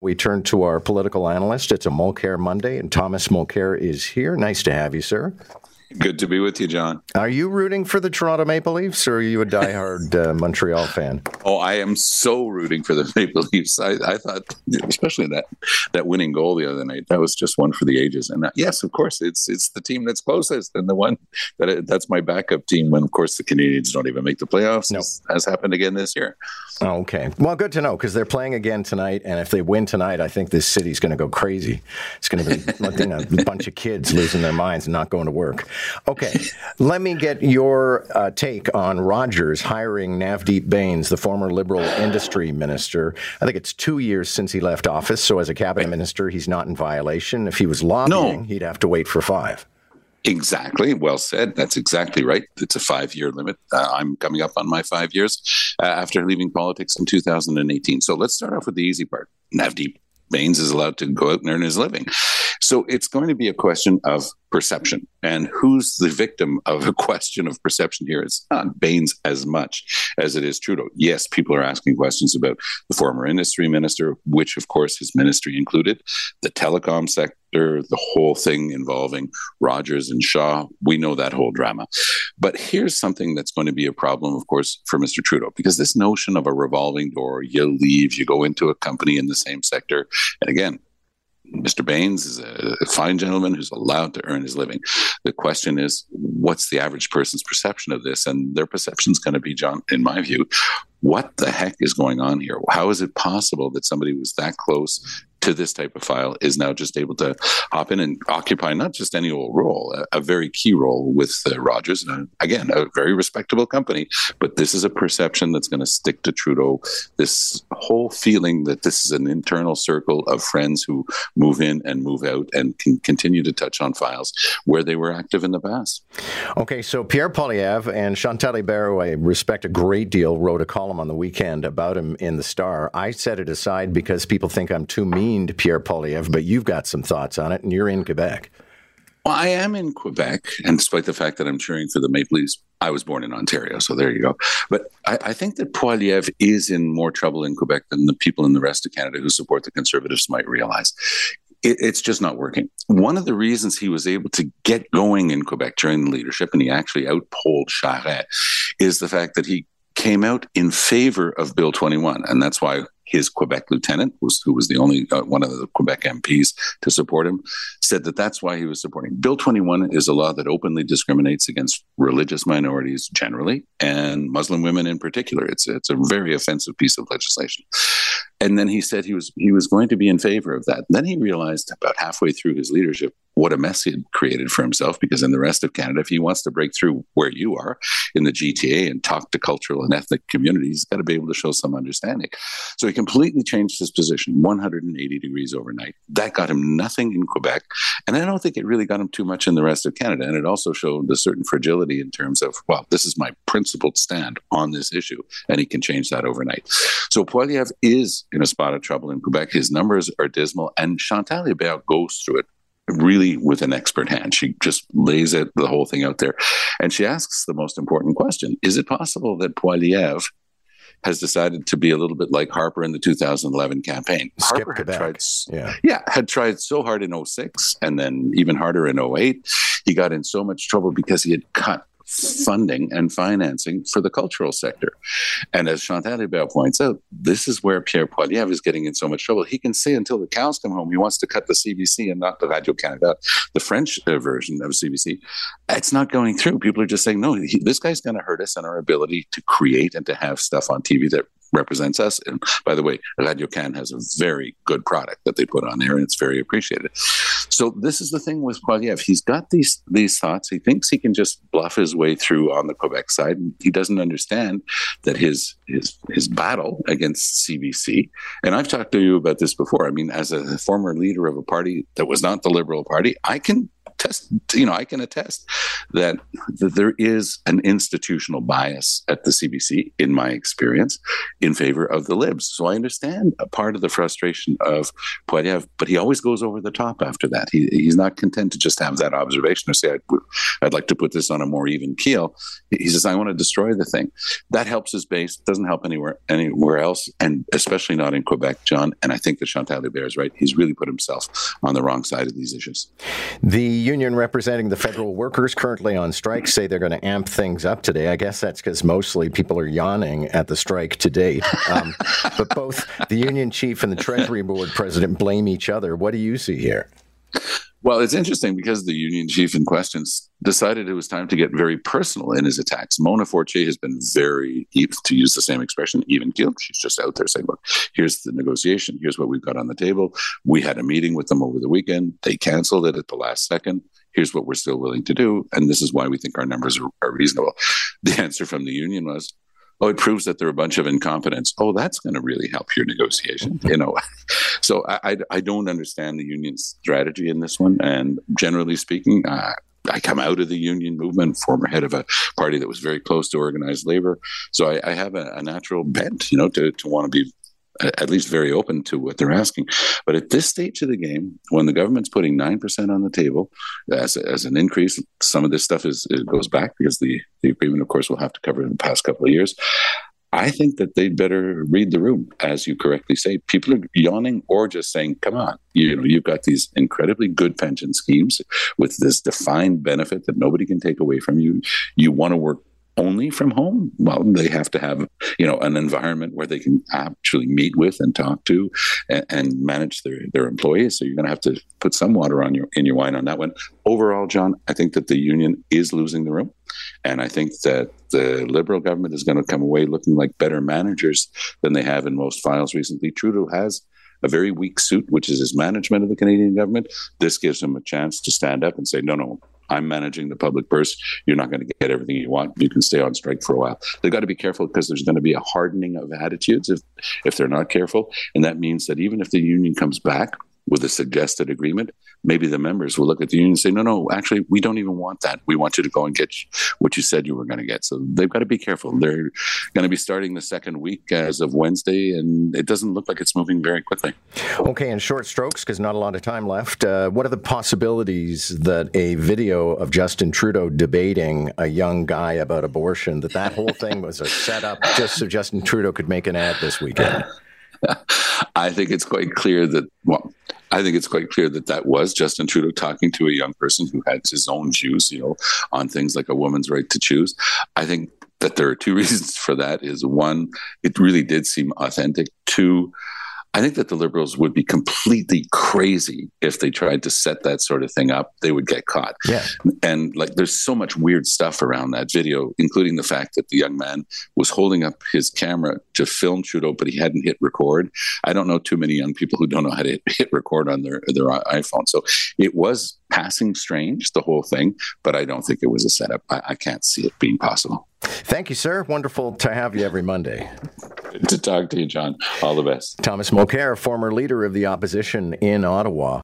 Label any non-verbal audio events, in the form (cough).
We turn to our political analyst. It's a Mulcair Monday, and Thomas Mulcair is here. Nice to have you, sir. Good to be with you, John. Are you rooting for the Toronto Maple Leafs, or are you a diehard uh, Montreal fan? Oh, I am so rooting for the (laughs) Maple Leafs. I, I, thought, especially that that winning goal the other night, that was just one for the ages. And uh, yes, of course, it's it's the team that's closest, and the one that that's my backup team. When of course the Canadiens don't even make the playoffs, nope. as, as happened again this year. Okay, well, good to know because they're playing again tonight, and if they win tonight, I think this city's going to go crazy. It's going to be (laughs) you know, a bunch of kids losing their minds and not going to work. Okay, let me get your uh, take on Rogers hiring Navdeep Bains, the former Liberal industry minister. I think it's two years since he left office, so as a cabinet minister, he's not in violation. If he was lobbying, no. he'd have to wait for five. Exactly. Well said. That's exactly right. It's a five year limit. Uh, I'm coming up on my five years uh, after leaving politics in 2018. So let's start off with the easy part. Navdeep Bains is allowed to go out and earn his living. So it's going to be a question of perception. And who's the victim of a (laughs) question of perception here? It's not Bains as much as it is Trudeau. Yes, people are asking questions about the former industry minister, which of course his ministry included, the telecom sector, the whole thing involving Rogers and Shaw. We know that whole drama. But here's something that's going to be a problem, of course, for Mr. Trudeau, because this notion of a revolving door, you leave, you go into a company in the same sector. And again, Mr. Bains is a fine gentleman who's allowed to earn his living. The question is, what's the average person's perception of this? And their perception is going to be, John, in my view, what the heck is going on here? How is it possible that somebody was that close to this type of file is now just able to hop in and occupy not just any old role, a, a very key role with uh, Rogers. And again, a very respectable company, but this is a perception that's going to stick to Trudeau. This whole feeling that this is an internal circle of friends who move in and move out and can continue to touch on files where they were active in the past. Okay, so Pierre Poilievre and Chantal Hébert, I respect a great deal, wrote a column on the weekend about him in the Star. I set it aside because people think I'm too mean Pierre Poilievre, but you've got some thoughts on it, and you're in Quebec. Well, I am in Quebec, and despite the fact that I'm cheering for the Maple Leafs, I was born in Ontario, so there you go. But I, I, think that Poilievre is in more trouble in Quebec than the people in the rest of Canada who support the Conservatives might realize. It, it's just not working. One of the reasons he was able to get going in Quebec during the leadership, and he actually outpolled Charest, is the fact that he came out in favor of Bill 21. And that's why his Quebec lieutenant, was, who was the only uh, one of the Quebec MPs to support him, said that that's why he was supporting. Bill 21 is a law that openly discriminates against religious minorities generally and Muslim women in particular. It's it's a very offensive piece of legislation. And then he said he was he was going to be in favor of that. Then he realized about halfway through his leadership what a mess he had created for himself because in the rest of Canada, if he wants to break through where you are in the GTA and talk to cultural and ethnic communities, he's got to be able to show some understanding. So he completely changed his position 180 degrees overnight. That got him nothing in Quebec. And I don't think it really got him too much in the rest of Canada. And it also showed a certain fragility in terms of, well, this is my principled stand on this issue. And he can change that overnight. So Poilievre is in a spot of trouble in Quebec. His numbers are dismal. And Chantal Hébert goes through it really with an expert hand. She just lays it, the whole thing out there. And she asks the most important question Is it possible that Poilievre has decided to be a little bit like Harper in the 2011 campaign? Skip Harper had tried, yeah. yeah, had tried so hard in 06 and then even harder in 08. He got in so much trouble because he had cut funding and financing for the cultural sector. And as Chantal Hébert points out, this is where Pierre Poilievre is getting in so much trouble. He can say until the cows come home he wants to cut the CBC and not the Radio Canada, the French uh, version of CBC. It's not going through. People are just saying, no, he, this guy's going to hurt us and our ability to create and to have stuff on TV that represents us. And by the way, Radio Can has a very good product that they put on there, and it's very appreciated. So this is the thing with Poilievre. He's got these these thoughts. He thinks he can just bluff his way through on the Quebec side. And he doesn't understand that his his his battle against CBC. And I've talked to you about this before. I mean, as a former leader of a party that was not the Liberal Party, I can test, you know, I can attest that, that there is an institutional bias at the CBC, in my experience, in favor of the Libs. So I understand a part of the frustration of Poilievre, but he always goes over the top after that. He, he's not content to just have that observation or say, I'd, I'd like to put this on a more even keel. He says, I want to destroy the thing. That helps his base, doesn't help anywhere anywhere else, and especially not in Quebec, John. And I think that Chantal Hébert is right. He's really put himself on the wrong side of these issues. The union representing the federal workers currently on strike say they're going to amp things up today. I guess that's because mostly people are yawning at the strike to date. Um, (laughs) but both the union chief and the Treasury Board president blame each other. What do you see here? Well, it's interesting because the union chief in question decided it was time to get very personal in his attacks. Mona Fortier has been very, to use the same expression, even keeled. She's just out there saying, look, here's the negotiation. Here's what we've got on the table. We had a meeting with them over the weekend. They canceled it at the last second. Here's what we're still willing to do. And this is why we think our numbers are, are reasonable. The answer from the union was, oh, it proves that they're a bunch of incompetents. Oh, that's going to really help your negotiation, you know. (laughs) so I, I don't understand the union's strategy in this one. And generally speaking, uh, I come out of the union movement, former head of a party that was very close to organized labor. So I, I have a, a, natural bent, you know, to, to want to be at least very open to what they're asking. But at this stage of the game, when the government's putting 9% on the table as, as an increase, some of this stuff is it goes back because the, the agreement, of course, will have to cover in the past couple of years. I think that they'd better read the room, as you correctly say. People are yawning or just saying, "Come on, you know, you've got these incredibly good pension schemes with this defined benefit that nobody can take away from you. You want to work only from home. Well they have to have you know an environment where they can actually meet with and talk to and, and manage their their employees. So you're going to have to put some water on your in your wine on that one. Overall john i think that the union is losing the room. And i think that the liberal government is going to come away looking like better managers than they have in most files recently. Trudeau has a very weak suit, which is his management of the Canadian government. This gives him a chance to stand up and say, no, no, I'm managing the public purse. You're not going to get everything you want. You can stay on strike for a while. They've got to be careful because there's going to be a hardening of attitudes if if they're not careful, and that means that even if the union comes back with a suggested agreement, maybe the members will look at the union and say, no, no, actually, we don't even want that. We want you to go and get what you said you were going to get. So they've got to be careful. They're going to be starting the second week as of Wednesday, and it doesn't look like it's moving very quickly. Okay, in short strokes, because not a lot of time left, uh, what are the possibilities that a video of Justin Trudeau debating a young guy about abortion, that that whole thing was a setup just so Justin Trudeau could make an ad this weekend? (laughs) I think it's quite clear that, well, I think it's quite clear that that was Justin Trudeau talking to a young person who had his own views, you know, on things like a woman's right to choose. I think that there are two (laughs) reasons for that. Is one, it really did seem authentic. Two, I think that the liberals would be completely crazy if they tried to set that sort of thing up. They would get caught. Yeah. And like, there's so much weird stuff around that video, including the fact that the young man was holding up his camera to film Trudeau, but he hadn't hit record. I don't know too many young people who don't know how to (laughs) hit record on their their iPhone. So it was passing strange, the whole thing, but I don't think it was a setup. I, I can't see it being possible. Thank you, sir. Wonderful to have you every Monday. to talk to you, John. All the best. Thomas Mulcair, former leader of the opposition in Ottawa.